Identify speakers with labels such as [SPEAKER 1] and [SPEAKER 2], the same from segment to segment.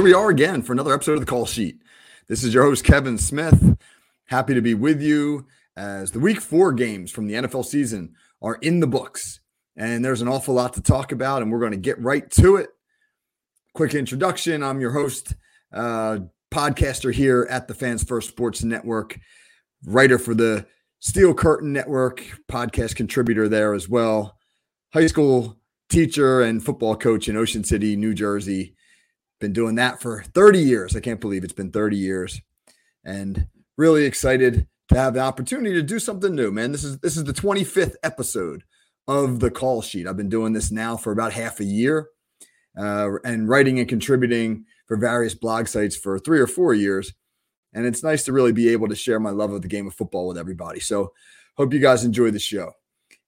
[SPEAKER 1] Here we are again for another episode of the call sheet. This is your host, Kevin Smith. Happy to be with you as the week four games from the NFL season are in the books. And there's an awful lot to talk about, and we're going to get right to it. Quick introduction I'm your host, uh, podcaster here at the Fans First Sports Network, writer for the Steel Curtain Network, podcast contributor there as well, high school teacher and football coach in Ocean City, New Jersey. Been doing that for 30 years. I can't believe it's been 30 years. And really excited to have the opportunity to do something new, man. This is this is the 25th episode of the call sheet. I've been doing this now for about half a year uh, and writing and contributing for various blog sites for three or four years. And it's nice to really be able to share my love of the game of football with everybody. So, hope you guys enjoy the show.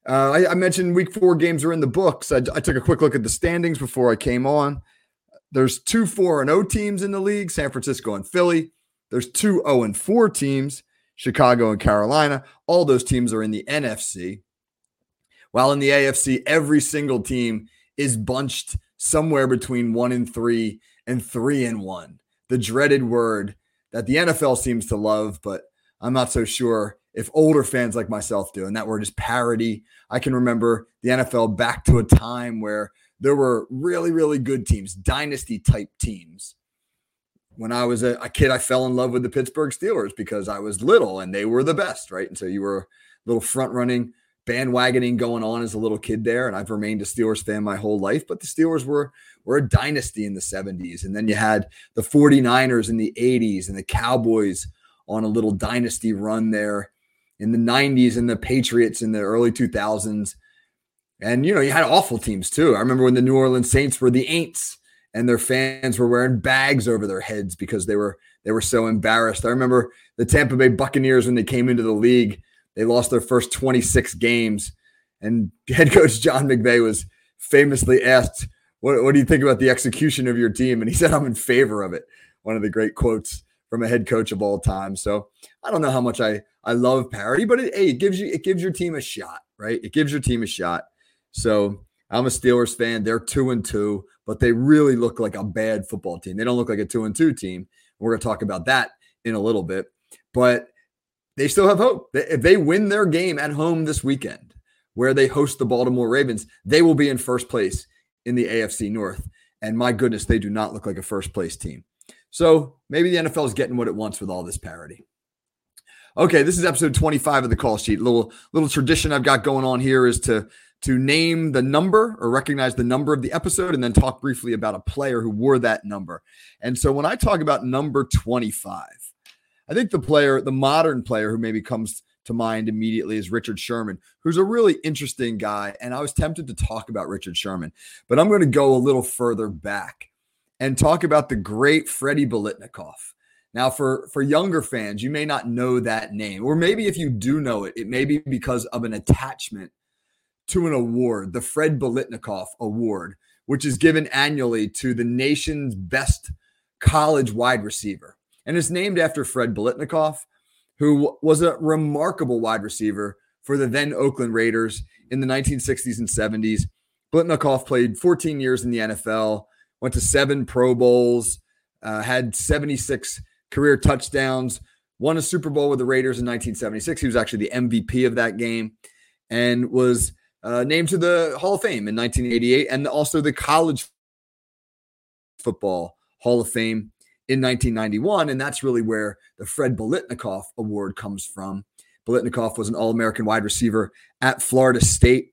[SPEAKER 1] Uh, I, I, mentioned week four games are in the books. I, I took a quick look at the standings before I came on. There's two 4 and 0 teams in the league, San Francisco and Philly. There's two 0 and 4 teams, Chicago and Carolina. All those teams are in the NFC. While in the AFC, every single team is bunched somewhere between 1 and 3 and 3 and 1. The dreaded word that the NFL seems to love, but I'm not so sure if older fans like myself do. And that word is parity. I can remember the NFL back to a time where there were really, really good teams, dynasty type teams. When I was a, a, kid, I fell in love with the Pittsburgh Steelers because I was little and they were the best, right? And so you were a little front running bandwagoning going on as a little kid there. And I've remained a Steelers fan my whole life, but the Steelers were were a dynasty in the 70s. And then you had the 49ers in the 80s and the Cowboys on a little dynasty run there in the 90s and the Patriots in the early 2000s. And you know, you had awful teams too. I remember when the New Orleans Saints were the Aints and their fans were wearing bags over their heads because they were they were so embarrassed. I remember the Tampa Bay Buccaneers when they came into the league, they lost their first 26 games and head coach John McKay was famously asked, what, what do you think about the execution of your team? And he said, I'm in favor of it. One of the great quotes from a head coach of all time. So I don't know how much I I love parity, but it, hey, it gives you it gives your team a shot, right? It gives your team a shot. So I'm a Steelers fan. They're two and two, but they really look like a bad football team. They don't look like a two and two team. We're to talk about that in a little bit, but they still have hope. If they win their game at home this weekend, where they host the Baltimore Ravens, they will be in first place in the AFC North. And my goodness, they do not look like a first place team. So maybe the NFL is getting what it wants with all this parity. Okay, this is episode 25 of the call sheet. Little little tradition I've got going on here is to to name the number or recognize the number of the episode and then talk briefly about a player who wore that number. And so when I talk about number 25, I think the player, the modern player who maybe comes to mind immediately is Richard Sherman, who's a really interesting guy. And I was tempted to talk about Richard Sherman, but I'm going to go a little further back. and talk about the great Freddie Biletnikoff. Now, for for younger fans, you may not know that name, or maybe if you do know it, it may be because of an attachment to an award, the Fred Biletnikoff Award, which is given annually to the nation's best college wide receiver, and it's named after Fred Biletnikoff, who was a remarkable wide receiver for the then Oakland Raiders in the 1960s and 70s. Biletnikoff played 14 years in the NFL, went to seven Pro Bowls, uh, had 76 career touchdowns, won a Super Bowl with the Raiders in 1976. He was actually the MVP of that game and was uh, named to the Hall of Fame in 1988 and also the College Football Hall of Fame in 1991. And that's really where the Fred Biletnikoff Award comes from. Biletnikoff was an All American wide receiver at Florida State.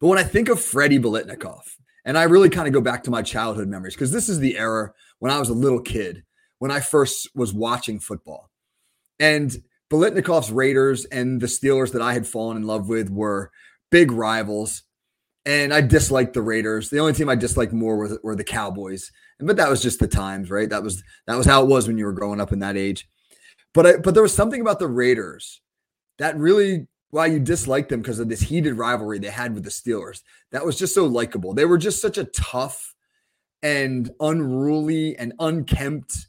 [SPEAKER 1] But when I think of Freddie Biletnikoff, and I really kind of go back to my childhood memories because this is the era when I was a little kid, when I first was watching football. And Biletnikoff's Raiders and the Steelers that I had fallen in love with were big rivals. And I disliked the Raiders. The only team I disliked more were, were the Cowboys. But that was just the times, right? That was that was how it was when you were growing up in that age. But I, but there was something about the Raiders that really why you disliked them because of this heated rivalry they had with the Steelers. That was just so likable. They were just such a tough and unruly and unkempt,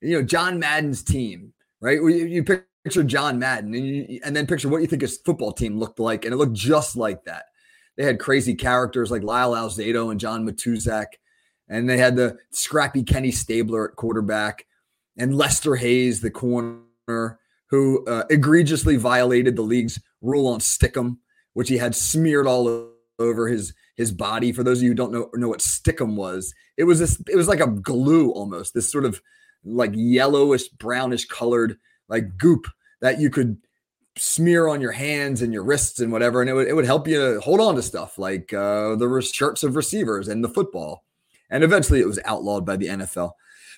[SPEAKER 1] you know, John Madden's team, right? You, you picture John Madden and, you, and then picture what you think his football team looked like, and it looked just like that. They had crazy characters like Lyle Alzado and John Matuszak, and they had the scrappy Kenny Stabler at quarterback and Lester Hayes, the corner, who uh, egregiously violated the league's rule on stickum, which he had smeared all over his his body. For those of you who don't know know what stickum was, it was this it was like a glue almost, this sort of like yellowish brownish colored like goop that you could smear on your hands and your wrists and whatever, and it would it would help you hold on to stuff like uh, the shirts of receivers and the football. And eventually, it was outlawed by the NFL.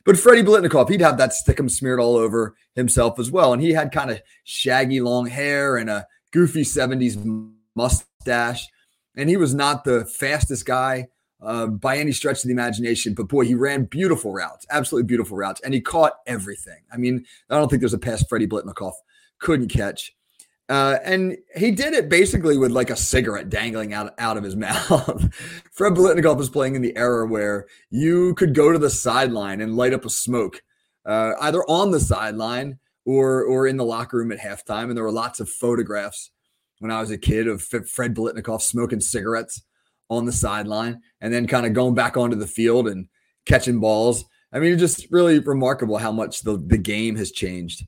[SPEAKER 1] But Freddie Biletnikoff, he'd have that stickum smeared all over himself as well. And he had kind of shaggy long hair and a goofy 70s mustache. And he was not the fastest guy uh, by any stretch of the imagination. But boy, he ran beautiful routes, absolutely beautiful routes. And he caught everything. I mean, I don't think there's a pass Freddie Biletnikoff couldn't catch. Uh, and he did it basically with like a cigarette dangling out, out of his mouth. Fred Biletnikoff was playing in the era where you could go to the sideline and light up a smoke, uh, either on the sideline or or in the locker room at halftime. And there were lots of photographs when I was a kid of Fred Biletnikoff smoking cigarettes on the sideline and then kind of going back onto the field and catching balls. I mean, it's just really remarkable how much the, the game has changed.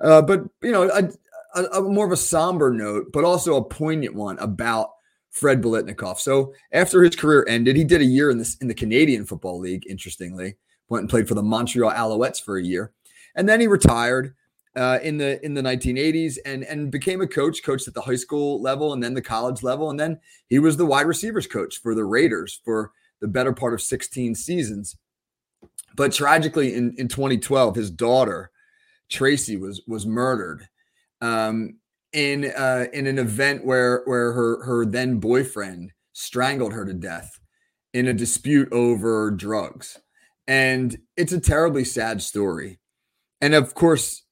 [SPEAKER 1] Uh, but you know, I, a, a, more of a somber note, but also a poignant one about Fred Biletnikoff. So after his career ended, he did a year in this in the Canadian Football League. Interestingly, went and played for the Montreal Alouettes for a year, and then he retired uh, in the in the 1980s and and became a coach. Coached at the high school level and then the college level, and then he was the wide receivers coach for the Raiders for the better part of 16 seasons. But tragically, in in 2012, his daughter Tracy was was murdered um, in uh, in an event where where her her then boyfriend strangled her to death in a dispute over drugs, and it's a terribly sad story, and of course,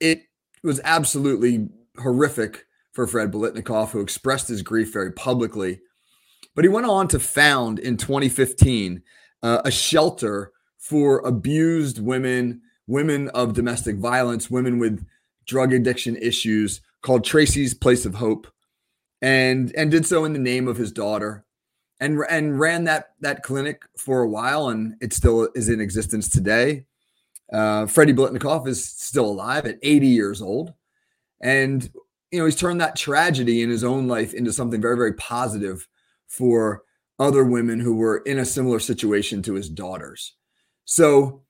[SPEAKER 1] it was absolutely horrific for Fred Biletnikoff, who expressed his grief very publicly. But he went on to found in 2015 uh, a shelter for abused women, women of domestic violence, women with drug addiction issues called Tracy's Place of Hope, and and did so in the name of his daughter, and and ran that that clinic for a while, and it still is in existence today. Uh, Freddie Biletnikoff is still alive at 80 years old, and you know he's turned that tragedy in his own life into something very very positive for other women who were in a similar situation to his daughters. So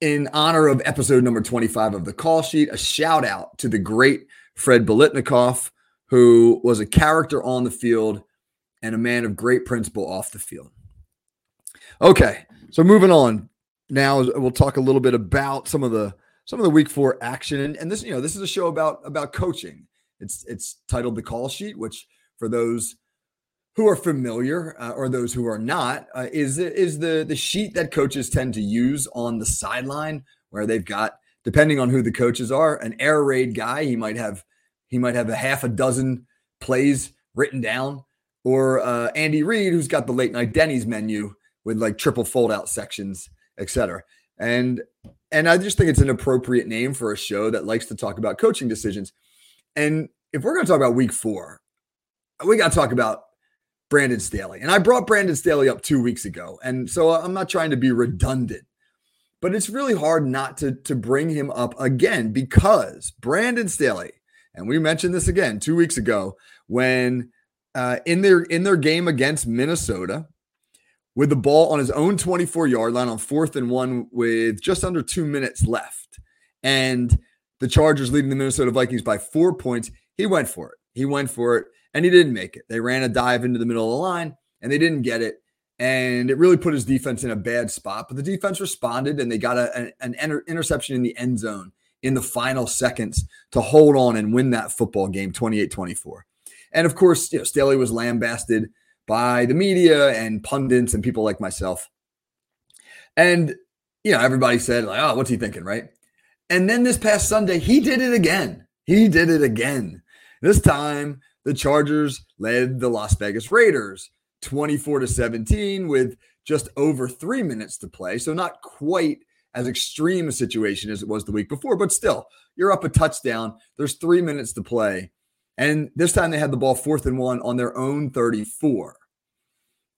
[SPEAKER 1] in honor of episode number 25 of the call sheet, a shout out to the great Fred Biletnikoff, who was a character on the field and a man of great principle off the field. Okay, so moving on. Now we'll talk a little bit about some of the some of the week four action. And, and this, you know, this is a show about about coaching. It's it's titled the call sheet, which for those who are familiar uh, or those who are not uh, is is the the sheet that coaches tend to use on the sideline where they've got depending on who the coaches are an air raid guy. He might have he might have a half a dozen plays written down or uh, Andy Reid who's got the late night Denny's menu with like triple fold out sections etc and and I just think it's an appropriate name for a show that likes to talk about coaching decisions. And if we're going to talk about week 4 we got to talk about Brandon Staley. And I brought Brandon Staley up two weeks ago. And so I'm not trying to be redundant, but it's really hard not to, to bring him up again because Brandon Staley, and we mentioned this again two weeks ago when uh, in their in their game against Minnesota, with the ball on his own 24 yard line on fourth and one with just under two minutes left. And the Chargers leading the Minnesota Vikings by four points. He went for it. He went for it and he didn't make it. They ran a dive into the middle of the line and they didn't get it. And it really put his defense in a bad spot. But the defense responded and they got a, an, an interception in the end zone in the final seconds to hold on and win that football game 28 24. And of course, you know, Staley was lambasted by the media and pundits and people like myself. And, you know, everybody said, like, oh, what's he thinking, right? And then this past Sunday, he did it again. He did it again. This time, the Chargers led the Las Vegas Raiders 24 to 17 with just over three minutes to play. So, not quite as extreme a situation as it was the week before, but still, you're up a touchdown. There's three minutes to play. And this time they had the ball fourth and one on their own 34.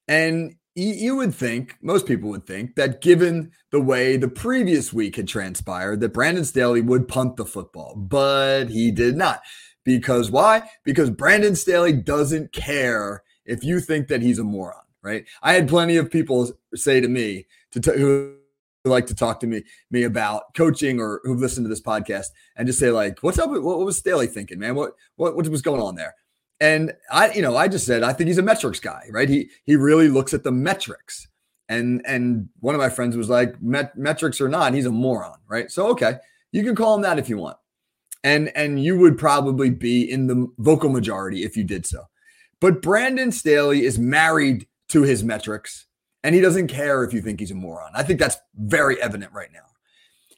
[SPEAKER 1] And you would think, most people would think, that given the way the previous week had transpired, that Brandon Staley would punt the football, but he did not. Because why? Because Brandon Staley doesn't care if you think that he's a moron, right? I had plenty of people say to me to t- who like to talk to me me about coaching or who've listened to this podcast and just say like, "What's up? What, was Staley thinking, man? What what what was going on there?" And I, you know, I just said I think he's a metrics guy, right? He he really looks at the metrics. And and one of my friends was like, Met- metrics or not, he's a moron, right? So okay, you can call him that if you want and and you would probably be in the vocal majority if you did so. But Brandon Staley is married to his metrics, and he doesn't care if you think he's a moron. I think that's very evident right now.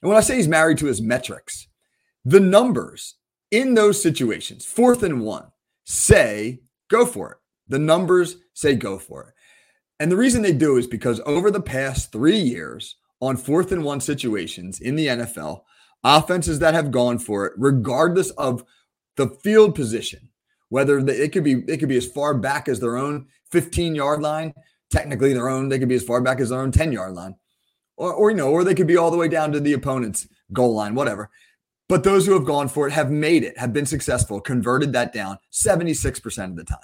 [SPEAKER 1] And when I say he's married to his metrics, the numbers in those situations, fourth and one, say go for it. The numbers say go for it. And the reason they do is because over the past three years, on fourth and one situations in the NFL, offenses that have gone for it, regardless of the field position, whether they, it could be it could be as far back as their own 15 yard line, technically their own, they could be as far back as their own 10 yard line, or, or you know, or they could be all the way down to the opponent's goal line, whatever. But those who have gone for it have made it, have been successful, converted that down 76% of the time.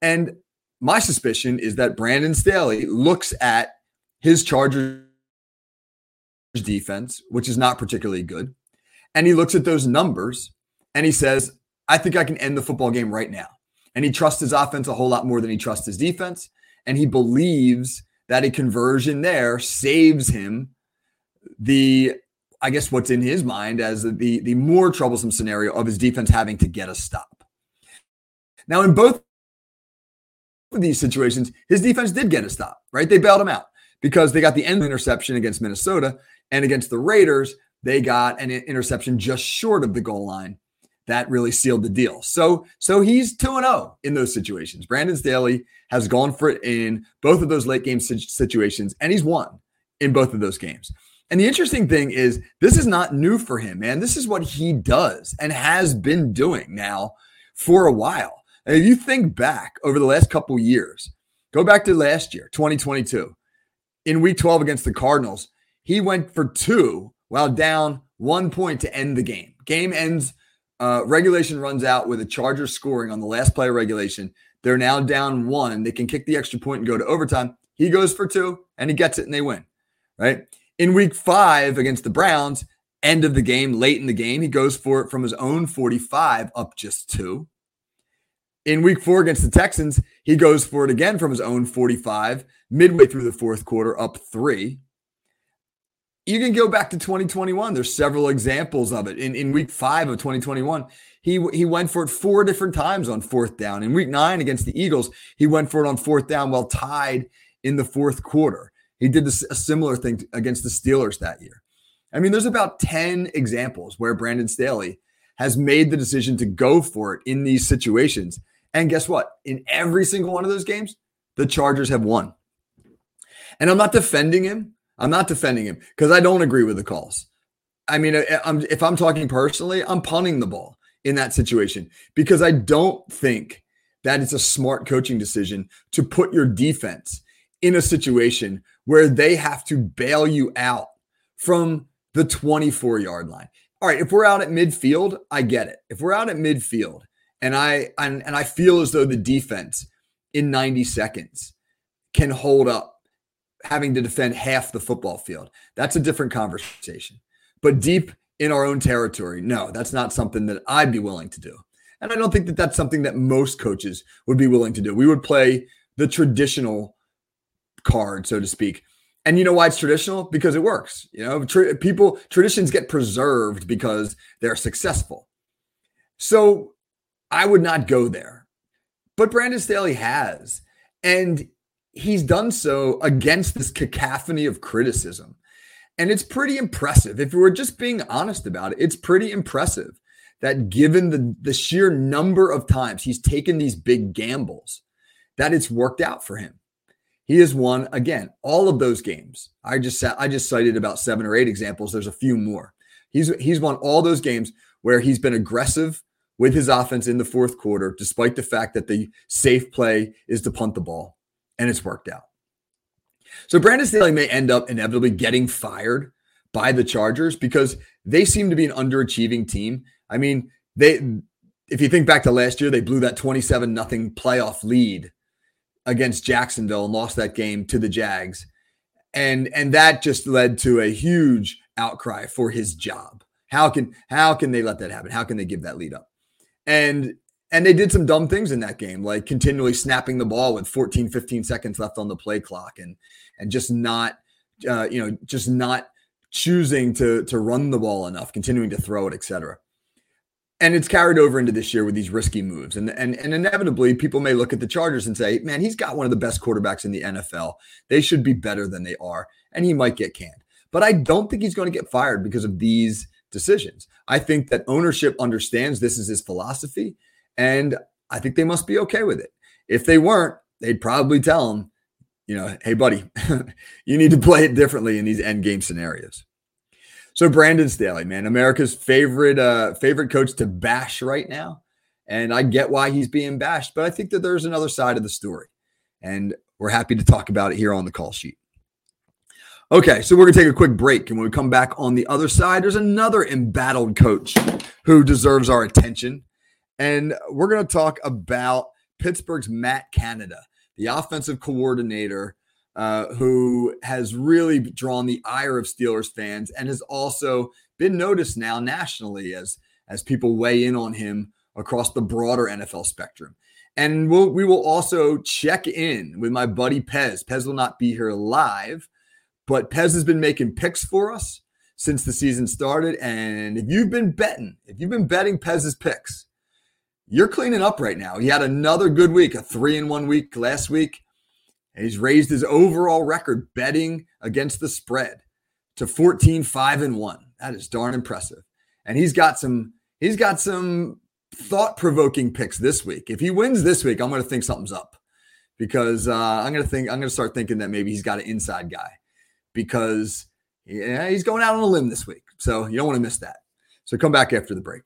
[SPEAKER 1] And my suspicion is that Brandon Staley looks at his Chargers defense, which is not particularly good. And he looks at those numbers and he says, I think I can end the football game right now. And he trusts his offense a whole lot more than he trusts his defense. And he believes that a conversion there saves him the, I guess, what's in his mind as the, the more troublesome scenario of his defense having to get a stop. Now, in both of these situations, his defense did get a stop, right? They bailed him out because they got the end interception against Minnesota and against the Raiders, they got an interception just short of the goal line. That really sealed the deal. So, so he's 2 0 in those situations. Brandon Staley has gone for it in both of those late game situations, and he's won in both of those games. And the interesting thing is, this is not new for him, man. This is what he does and has been doing now for a while. And if you think back over the last couple years, go back to last year, 2022, in week 12 against the Cardinals, he went for two while down one point to end the game. Game ends, uh, regulation runs out with the Chargers scoring on the last play of regulation. They're now down one. And they can kick the extra point and go to overtime. He goes for two and he gets it and they win. Right. In week five against the Browns, end of the game, late in the game, he goes for it from his own 45 up just two. In week four against the Texans, he goes for it again from his own 45, midway through the fourth quarter, up three you can go back to 2021. There's several examples of it. In, in week five of 2021, he, he went for it four different times on fourth down. In week nine against the Eagles, he went for it on fourth down while tied in the fourth quarter. He did this, a similar thing against the Steelers that year. I mean, there's about 10 examples where Brandon Staley has made the decision to go for it in these situations. And guess what? In every single one of those games, the Chargers have won. And I'm not defending him. I'm not defending him because I don't agree with the calls. I mean, I'm, if I'm talking personally, I'm punting the ball in that situation because I don't think that it's a smart coaching decision to put your defense in a situation where they have to bail you out from the 24 yard line. All right, if we're out at midfield, I get it. If we're out at midfield and I and, and I feel as though the defense in 90 seconds can hold up having to defend half the football field. That's a different conversation. But deep in our own territory, no, that's not something that I'd be willing to do. And I don't think that that's something that most coaches would be willing to do. We would play the traditional card, so to speak. And you know why it's traditional? Because it works. You know, tra- people traditions get preserved because they're successful. So I would not go there. But Brandon Staley has. And he's done so against this cacophony of criticism. And it's pretty impressive. If we're just being honest about it, it's pretty impressive that given the, the sheer number of times he's taken these big gambles, that it's worked out for him. He has won again all of those games. I just I just cited about seven or eight examples. There's a few more. He's he's won all those games where he's been aggressive with his offense in the fourth quarter, despite the fact that the safe play is to punt the ball and it's worked out. So Brandon Staley may end up inevitably getting fired by the Chargers because they seem to be an underachieving team. I mean, they if you think back to last year, they blew that 27 nothing playoff lead against Jacksonville and lost that game to the Jags. And and that just led to a huge outcry for his job. How can how can they let that happen? How can they give that lead up? And and they did some dumb things in that game, like continually snapping the ball with 14, 15 seconds left on the play clock and and just not uh, you know, just not choosing to to run the ball enough, continuing to throw it, etc. And it's carried over into this year with these risky moves. And, and, and inevitably, people may look at the Chargers and say, man, he's got one of the best quarterbacks in the NFL. They should be better than they are. And he might get canned. But I don't think he's going to get fired because of these decisions. I think that ownership understands this is his philosophy and I think they must be okay with it. If they weren't, they'd probably tell him, you know, hey, buddy, you need to play it differently in these end game scenarios. So Brandon Staley, man, America's favorite uh, favorite coach to bash right now, and I get why he's being bashed, but I think that there's another side of the story, and we're happy to talk about it here on the call sheet. Okay, so we're gonna take a quick break, and when we come back on the other side, there's another embattled coach who deserves our attention. And we're going to talk about Pittsburgh's Matt Canada, the offensive coordinator uh, who has really drawn the ire of Steelers fans and has also been noticed now nationally as, as people weigh in on him across the broader NFL spectrum. And we'll, we will also check in with my buddy Pez. Pez will not be here live, but Pez has been making picks for us since the season started. And if you've been betting, if you've been betting Pez's picks, you're cleaning up right now. He had another good week, a three in one week last week. And he's raised his overall record betting against the spread to 14, 5 and 1. That is darn impressive. And he's got some, he's got some thought-provoking picks this week. If he wins this week, I'm going to think something's up because uh, I'm going to think I'm to start thinking that maybe he's got an inside guy because yeah, he's going out on a limb this week. So you don't want to miss that. So come back after the break.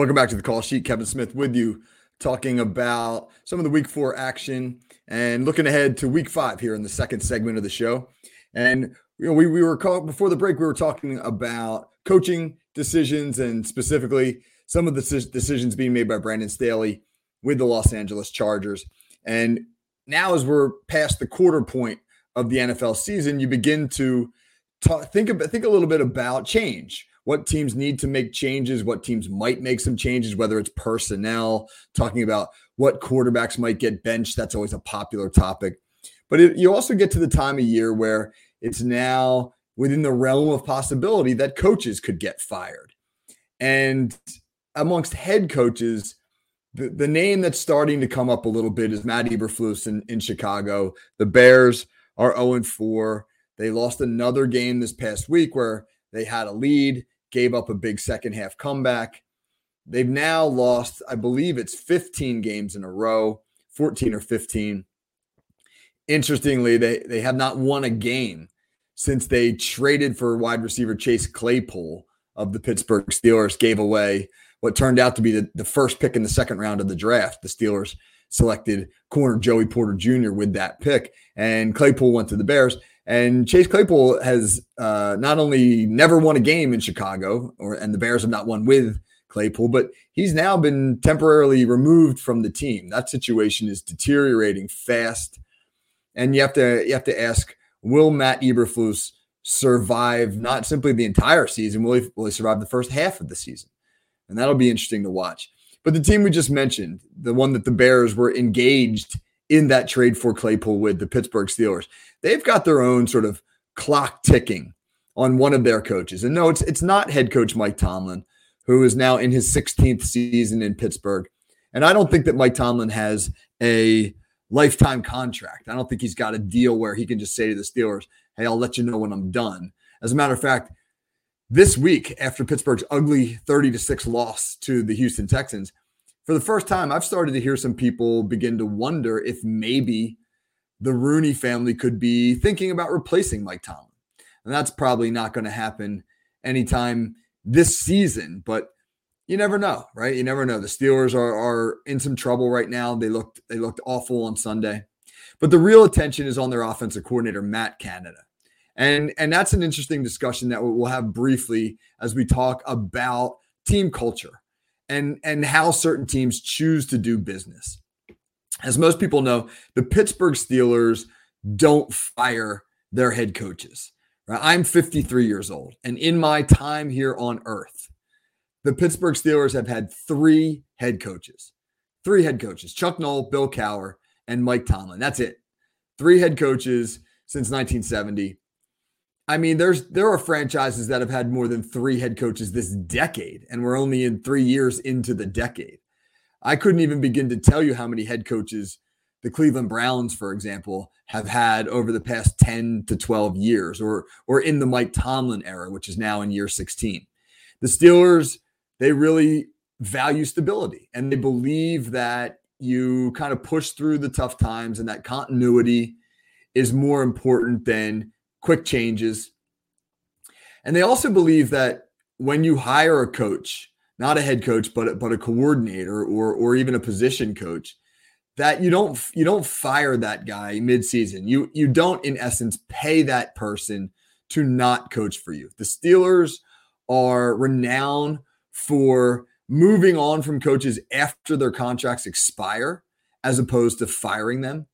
[SPEAKER 1] Welcome back to the call sheet. Kevin Smith with you, talking about some of the week four action and looking ahead to week five here in the second segment of the show. And you know, we, we were called before the break, we were talking about coaching decisions and specifically some of the decisions being made by Brandon Staley with the Los Angeles Chargers. And now, as we're past the quarter point of the NFL season, you begin to talk, think about think a little bit about change. What teams need to make changes, what teams might make some changes, whether it's personnel, talking about what quarterbacks might get benched. That's always a popular topic. But it, you also get to the time of year where it's now within the realm of possibility that coaches could get fired. And amongst head coaches, the, the name that's starting to come up a little bit is Matt Eberflus in, in Chicago. The Bears are 0 4. They lost another game this past week where they had a lead, gave up a big second half comeback. They've now lost, I believe it's 15 games in a row, 14 or 15. Interestingly, they, they have not won a game since they traded for wide receiver Chase Claypool of the Pittsburgh Steelers, gave away what turned out to be the, the first pick in the second round of the draft. The Steelers selected corner Joey Porter Jr. with that pick, and Claypool went to the Bears. And Chase Claypool has uh, not only never won a game in Chicago, or and the Bears have not won with Claypool, but he's now been temporarily removed from the team. That situation is deteriorating fast, and you have to you have to ask: Will Matt Eberflus survive not simply the entire season? Will he, will he survive the first half of the season? And that'll be interesting to watch. But the team we just mentioned, the one that the Bears were engaged in that trade for Claypool with the Pittsburgh Steelers, they've got their own sort of clock ticking on one of their coaches. And no, it's it's not head coach Mike Tomlin, who is now in his 16th season in Pittsburgh. And I don't think that Mike Tomlin has a lifetime contract. I don't think he's got a deal where he can just say to the Steelers, "Hey, I'll let you know when I'm done." As a matter of fact, this week after Pittsburgh's ugly 30 to 6 loss to the Houston Texans, for the first time, I've started to hear some people begin to wonder if maybe the Rooney family could be thinking about replacing Mike Tomlin. And that's probably not going to happen anytime this season, but you never know, right? You never know. The Steelers are, are in some trouble right now. They looked they looked awful on Sunday. But the real attention is on their offensive coordinator, Matt Canada. And, and that's an interesting discussion that we'll have briefly as we talk about team culture and, and how certain teams choose to do business. As most people know, the Pittsburgh Steelers don't fire their head coaches. Right? I'm 53 years old, and in my time here on earth, the Pittsburgh Steelers have had three head coaches. Three head coaches Chuck Noll, Bill Cowher, and Mike Tomlin. That's it. Three head coaches since 1970. I mean, there's there are franchises that have had more than three head coaches this decade, and we're only in three years into the decade. I couldn't even begin to tell you how many head coaches the Cleveland Browns, for example, have had over the past 10 to 12 years, or or in the Mike Tomlin era, which is now in year 16. The Steelers, they really value stability and they believe that you kind of push through the tough times and that continuity is more important than quick changes. And they also believe that when you hire a coach, not a head coach, but but a coordinator or or even a position coach, that you don't you don't fire that guy midseason. You you don't in essence pay that person to not coach for you. The Steelers are renowned for moving on from coaches after their contracts expire as opposed to firing them.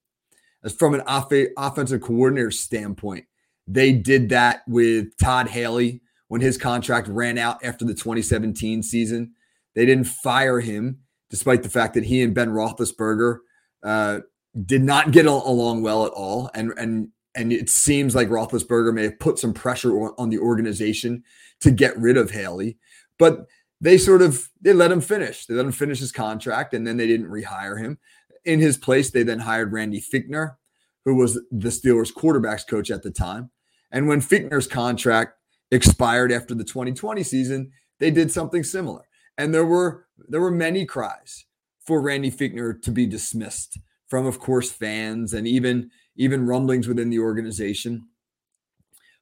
[SPEAKER 1] As from an off- offensive coordinator standpoint, they did that with Todd Haley when his contract ran out after the 2017 season. They didn't fire him, despite the fact that he and Ben Roethlisberger uh, did not get along well at all. And and and it seems like Roethlisberger may have put some pressure on the organization to get rid of Haley, but they sort of they let him finish. They let him finish his contract, and then they didn't rehire him. In his place, they then hired Randy Fichtner, who was the Steelers' quarterbacks coach at the time. And when Fichtner's contract expired after the 2020 season, they did something similar. And there were there were many cries for Randy Fichtner to be dismissed from, of course, fans and even even rumblings within the organization.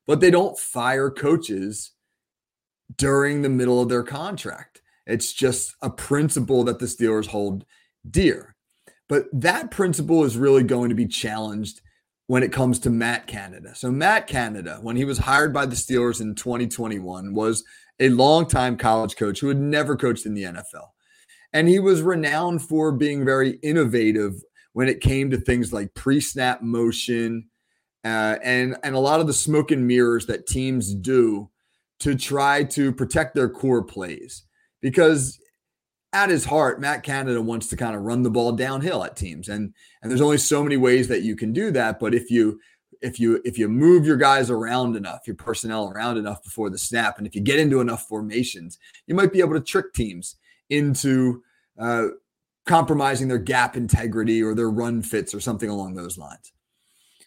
[SPEAKER 1] But they don't fire coaches during the middle of their contract. It's just a principle that the Steelers hold dear. But that principle is really going to be challenged when it comes to Matt Canada. So Matt Canada, when he was hired by the Steelers in 2021, was a longtime college coach who had never coached in the NFL. And he was renowned for being very innovative when it came to things like pre-snap motion uh, and and a lot of the smoke and mirrors that teams do to try to protect their core plays because at his heart, Matt Canada wants to kind of run the ball downhill at teams, and and there's only so many ways that you can do that. But if you if you if you move your guys around enough, your personnel around enough before the snap, and if you get into enough formations, you might be able to trick teams into uh, compromising their gap integrity or their run fits or something along those lines.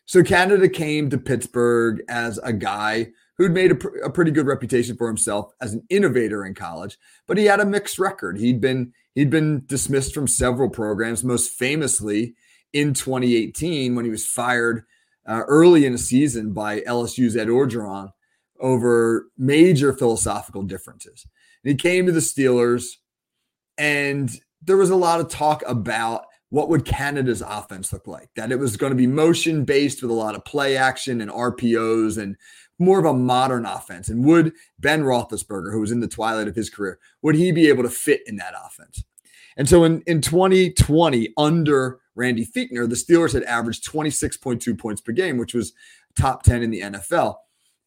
[SPEAKER 1] So Canada came to Pittsburgh as a guy who'd made a, pr- a, pretty good reputation for himself as an innovator in college, but he had a mixed record. He'd been he'd been dismissed from several programs, most famously in 2018 when he was fired uh, early in the season by LSU's Ed Orgeron over major philosophical differences. And he came to the Steelers, and there was a lot of talk about what would Canada's offense look like? That it was going to be motion based with a lot of play action and RPOs and more of a modern offense. And would Ben Roethlisberger, who was in the twilight of his career, would he be able to fit in that offense? And so in, in 2020, under Randy Fichtner, the Steelers had averaged 26.2 points per game, which was top 10 in the NFL.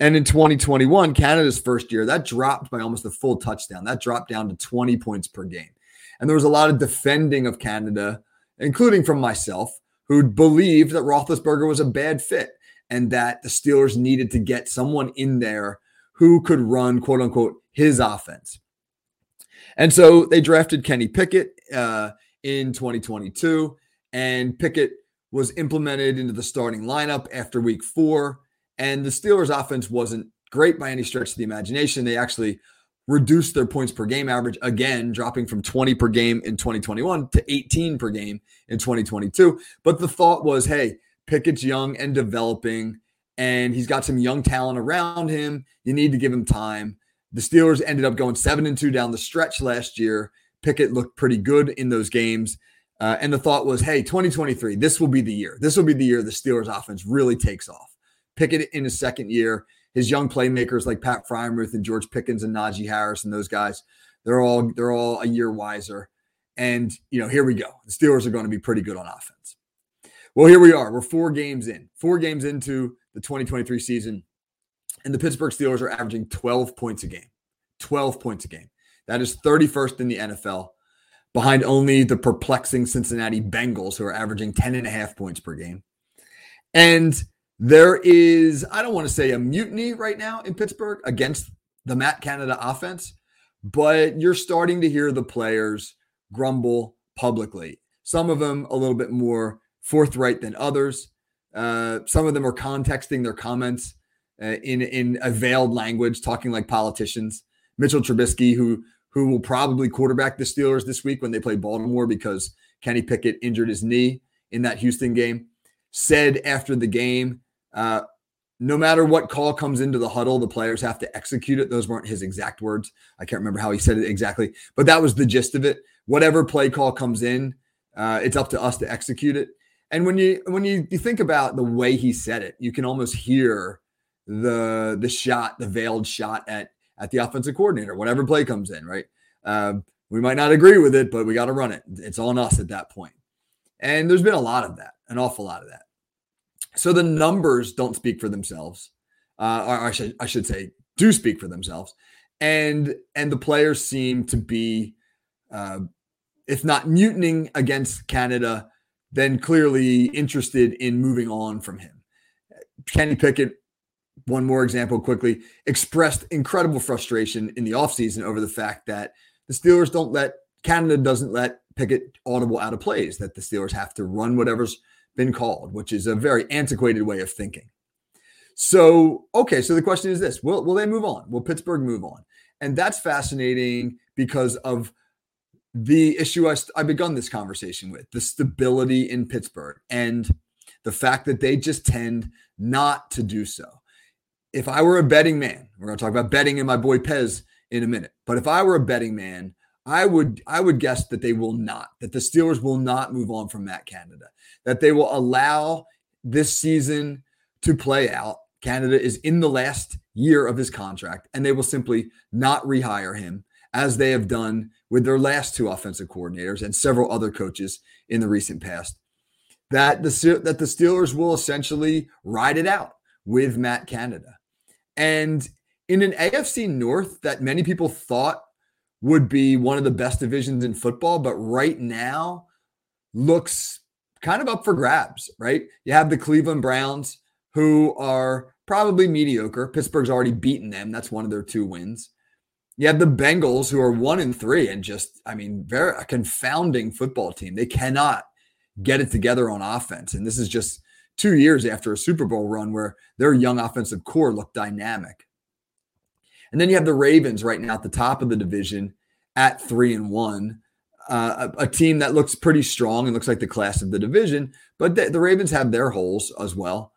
[SPEAKER 1] And in 2021, Canada's first year, that dropped by almost a full touchdown. That dropped down to 20 points per game. And there was a lot of defending of Canada, including from myself, who believed that Roethlisberger was a bad fit and that the Steelers needed to get someone in there who could run, quote unquote, his offense. And so they drafted Kenny Pickett uh, in 2022, and Pickett was implemented into the starting lineup after week four. And the Steelers' offense wasn't great by any stretch of the imagination. They actually reduced their points per game average again, dropping from 20 per game in 2021 to 18 per game in 2022. But the thought was, hey, Pickett's young and developing, and he's got some young talent around him. You need to give him time. The Steelers ended up going seven and two down the stretch last year. Pickett looked pretty good in those games. Uh, and the thought was, hey, 2023, this will be the year. This will be the year the Steelers offense really takes off. Pickett in his second year, his young playmakers like Pat Freiermuth and George Pickens and Najee Harris and those guys, they're all they're all a year wiser. And you know, here we go. The Steelers are going to be pretty good on offense. Well, here we are. We're four games in, four games into the 2023 season, and the Pittsburgh Steelers are averaging 12 points a game. 12 points a game. That is 31st in the NFL, behind only the perplexing Cincinnati Bengals, who are averaging 10 and a half points per game. And there is, I don't want to say a mutiny right now in Pittsburgh against the Matt Canada offense, but you're starting to hear the players grumble publicly. Some of them a little bit more forthright than others. Uh, some of them are contexting their comments uh, in in a veiled language, talking like politicians. Mitchell Trubisky, who who will probably quarterback the Steelers this week when they play Baltimore because Kenny Pickett injured his knee in that Houston game, said after the game, uh, no matter what call comes into the huddle, the players have to execute it. Those weren't his exact words. I can't remember how he said it exactly, but that was the gist of it. Whatever play call comes in, uh, it's up to us to execute it. And when you when you, you think about the way he said it, you can almost hear the the shot, the veiled shot at at the offensive coordinator, whatever play comes in, right? Um, we might not agree with it, but we got to run it. It's on us at that point. And there's been a lot of that, an awful lot of that. So the numbers don't speak for themselves, uh, or I should I should say do speak for themselves, and and the players seem to be, uh, if not mutinying against Canada, then clearly interested in moving on from him. Kenny Pickett, one more example quickly, expressed incredible frustration in the offseason over the fact that the Steelers don't let Canada doesn't let Pickett audible out of plays, that the Steelers have to run whatever's been called, which is a very antiquated way of thinking. So, okay, so the question is this will, will they move on? Will Pittsburgh move on? And that's fascinating because of the issue I, I begun this conversation with the stability in Pittsburgh and the fact that they just tend not to do so. If I were a betting man, we're going to talk about betting and my boy Pez in a minute, but if I were a betting man, I would I would guess that they will not, that the Steelers will not move on from Matt Canada, that they will allow this season to play out. Canada is in the last year of his contract, and they will simply not rehire him as they have done with their last two offensive coordinators and several other coaches in the recent past. that the that the Steelers will essentially ride it out with Matt Canada. And in an AFC North that many people thought would be one of the best divisions in football, but right now looks kind of up for grabs, right? You have the Cleveland Browns who are probably mediocre. Pittsburgh's already beaten them. That's one of their two wins. You have the Bengals who are one and three and just, I mean, very a confounding football team. They cannot get it together on offense. And this is just two years after a Super Bowl run where their young offensive core looked dynamic. And then you have the Ravens right now at the top of the division at three and one. Uh, a, a, team that looks pretty strong and looks like the class of the division, but the, the Ravens have their holes as well.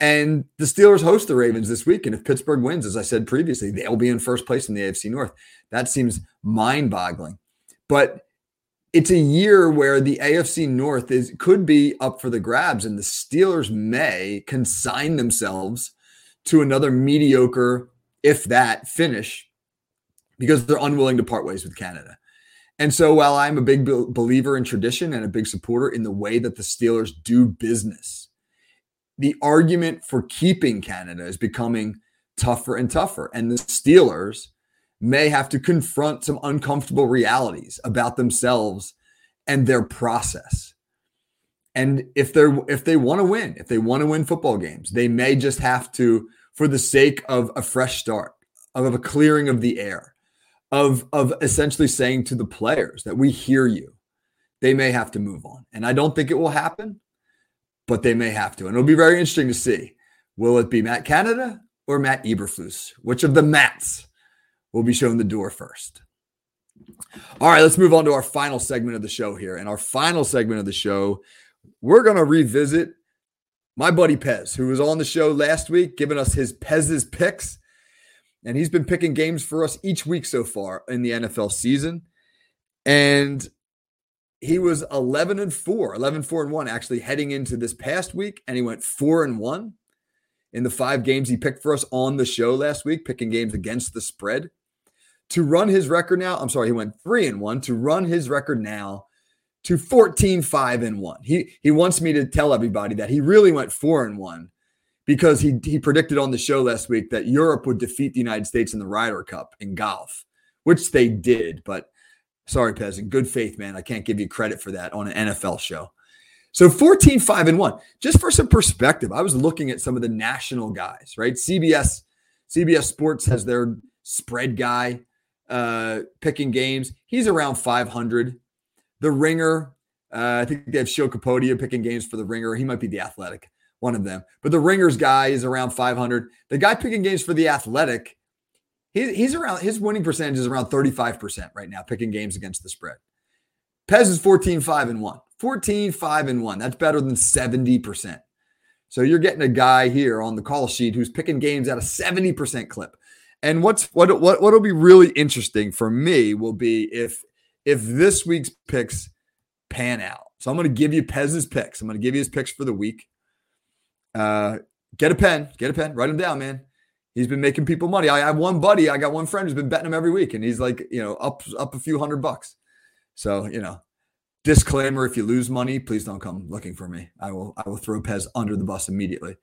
[SPEAKER 1] And the Steelers host the Ravens this week. And if Pittsburgh wins, as I said previously, they'll be in first place in the AFC North. That seems mind boggling. But it's a year where the AFC North is could be up for the grabs, and the Steelers may consign themselves to another mediocre, if that, finish because they're unwilling to part ways with Canada. And so, while I'm a big believer in tradition and a big supporter in the way that the Steelers do business, the argument for keeping Canada is becoming tougher and tougher. And the Steelers may have to confront some uncomfortable realities about themselves and their process. And if they're if they want to win, if they want to win football games, they may just have to, for the sake of a fresh start, of a clearing of the air, of of essentially saying to the players that we hear you, they may have to move on. And I don't think it will happen, but they may have to. And it'll be very interesting to see. Will it be Matt Canada or Matt Eberflus? Which of the Matts will be shown the door first. All right, let's move on to our final segment of the show here. And our final segment of the show, we're going to revisit my buddy Pez, who was on the show last week, giving us his Pez's picks. And he's been picking games for us each week so far in the NFL season. And he was 11 and 4, 11 4 and 1 actually heading into this past week. And he went 4 and 1 in the five games he picked for us on the show last week, picking games against the spread to run his record now. I'm sorry, he went three and one to run his record now to 14 5 and 1. He he wants me to tell everybody that he really went 4 and 1 because he he predicted on the show last week that Europe would defeat the United States in the Ryder Cup in golf, which they did, but sorry Pez, in good faith man, I can't give you credit for that on an NFL show. So 14 5 and 1. Just for some perspective, I was looking at some of the national guys, right? CBS CBS Sports has their spread guy uh, picking games. He's around 500. The Ringer, uh, I think they have Sheil Kapadia picking games for the Ringer. He might be the Athletic, one of them. But the Ringer's guy is around 500. The guy picking games for the Athletic, he, he's around his winning percentage is around 35% right now, picking games against the spread. Pez is 14 5 and 1. 14 5 and 1. That's better than 70%. So you're getting a guy here on the call sheet who's picking games at a 70% clip. And what's what what what'll be really interesting for me will be if if this week's picks pan out. So I'm going to give you Pez's picks. I'm going to give you his picks for the week. Uh, get a pen, get a pen, write them down, man. He's been making people money. I have one buddy, I got one friend who's been betting him every week, and he's like, you know, up up a few hundred bucks. So you know, disclaimer: if you lose money, please don't come looking for me. I will I will throw Pez under the bus immediately.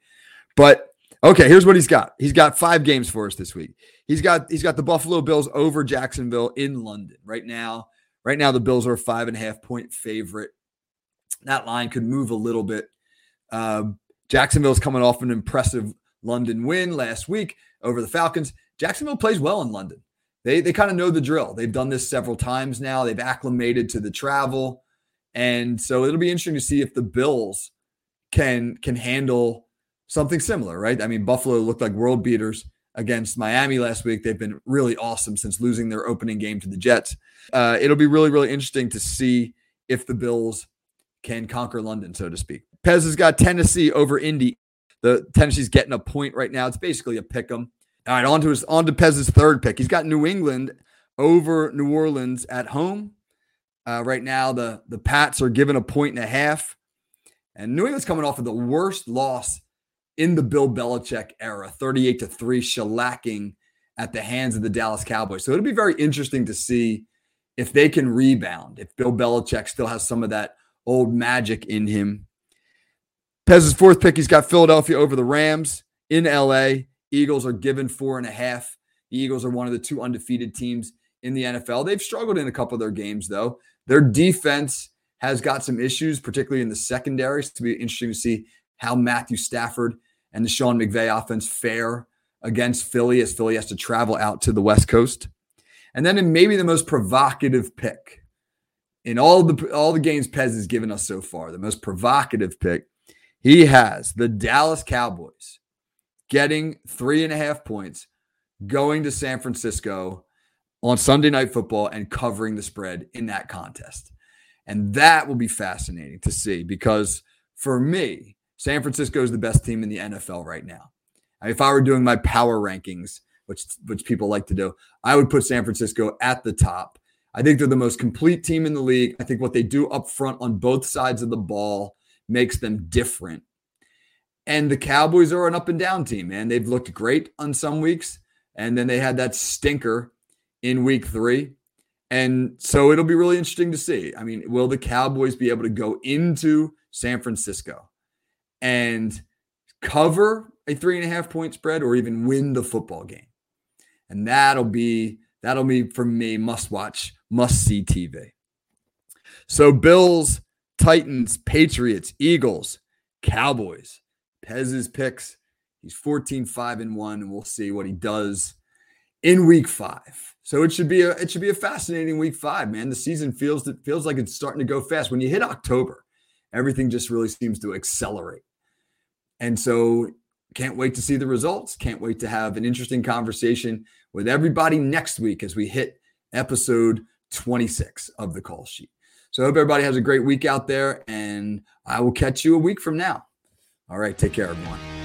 [SPEAKER 1] But Okay, here's what he's got. He's got five games for us this week. He's got he's got the Buffalo Bills over Jacksonville in London right now. Right now, the Bills are a five and a half point favorite. That line could move a little bit. Um, Jacksonville's coming off an impressive London win last week over the Falcons. Jacksonville plays well in London. They they kind of know the drill. They've done this several times now. They've acclimated to the travel, and so it'll be interesting to see if the Bills can can handle something similar, right? I mean, Buffalo looked like world beaters against Miami last week. They've been really awesome since losing their opening game to the Jets. Uh, it'll be really, really interesting to see if the Bills can conquer London, so to speak. Pez has got Tennessee over Indy. The Tennessee's getting a point right now. It's basically a pick 'em. All right, on to his on to Pez's third pick. He's got New England over New Orleans at home. Uh, right now, the the Pats are given a point and a half, and New England's coming off of the worst loss in the Bill Belichick era, 38 to 3 shellacking at the hands of the Dallas Cowboys. So it'll be very interesting to see if they can rebound, if Bill Belichick still has some of that old magic in him. Pez's fourth pick, he's got Philadelphia over the Rams in LA. Eagles are given four and a half. The Eagles are one of the two undefeated teams in the NFL. They've struggled in a couple of their games, though. Their defense has got some issues, particularly in the secondary. So to be interesting to see how Matthew Stafford and the Sean McVay offense fare against Philly as Philly has to travel out to the West Coast. And then in maybe the most provocative pick in all the all the games Pez has given us so far, the most provocative pick, he has the Dallas Cowboys getting three and a half points, going to San Francisco on Sunday Night Football and covering the spread in that contest. And that will be fascinating to see because for me, San Francisco is the best team in the NFL right now. If I were doing my power rankings, which which people like to do, I would put San Francisco at the top. I think they're the most complete team in the league. I think what they do up front on both sides of the ball makes them different. And the Cowboys are an up and down team, man. They've looked great on some weeks, and then they had that stinker in week three. And so it'll be really interesting to see. I mean, will the Cowboys be able to go into San Francisco and cover a three and a half point spread or even win the football game? And that'll be that'll be for me must watch, must see TV. So Bills, Titans, Patriots, Eagles, Cowboys. Pez's picks. He's 14 5 and 1 and we'll see what he does in week 5. So it should be a it should be a fascinating week five, man. The season feels it feels like it's starting to go fast. When you hit October, everything just really seems to accelerate. And so can't wait to see the results. Can't wait to have an interesting conversation with everybody next week as we hit episode 26 of the call sheet. So I hope everybody has a great week out there, and I will catch you a week from now. All right, take care, everyone.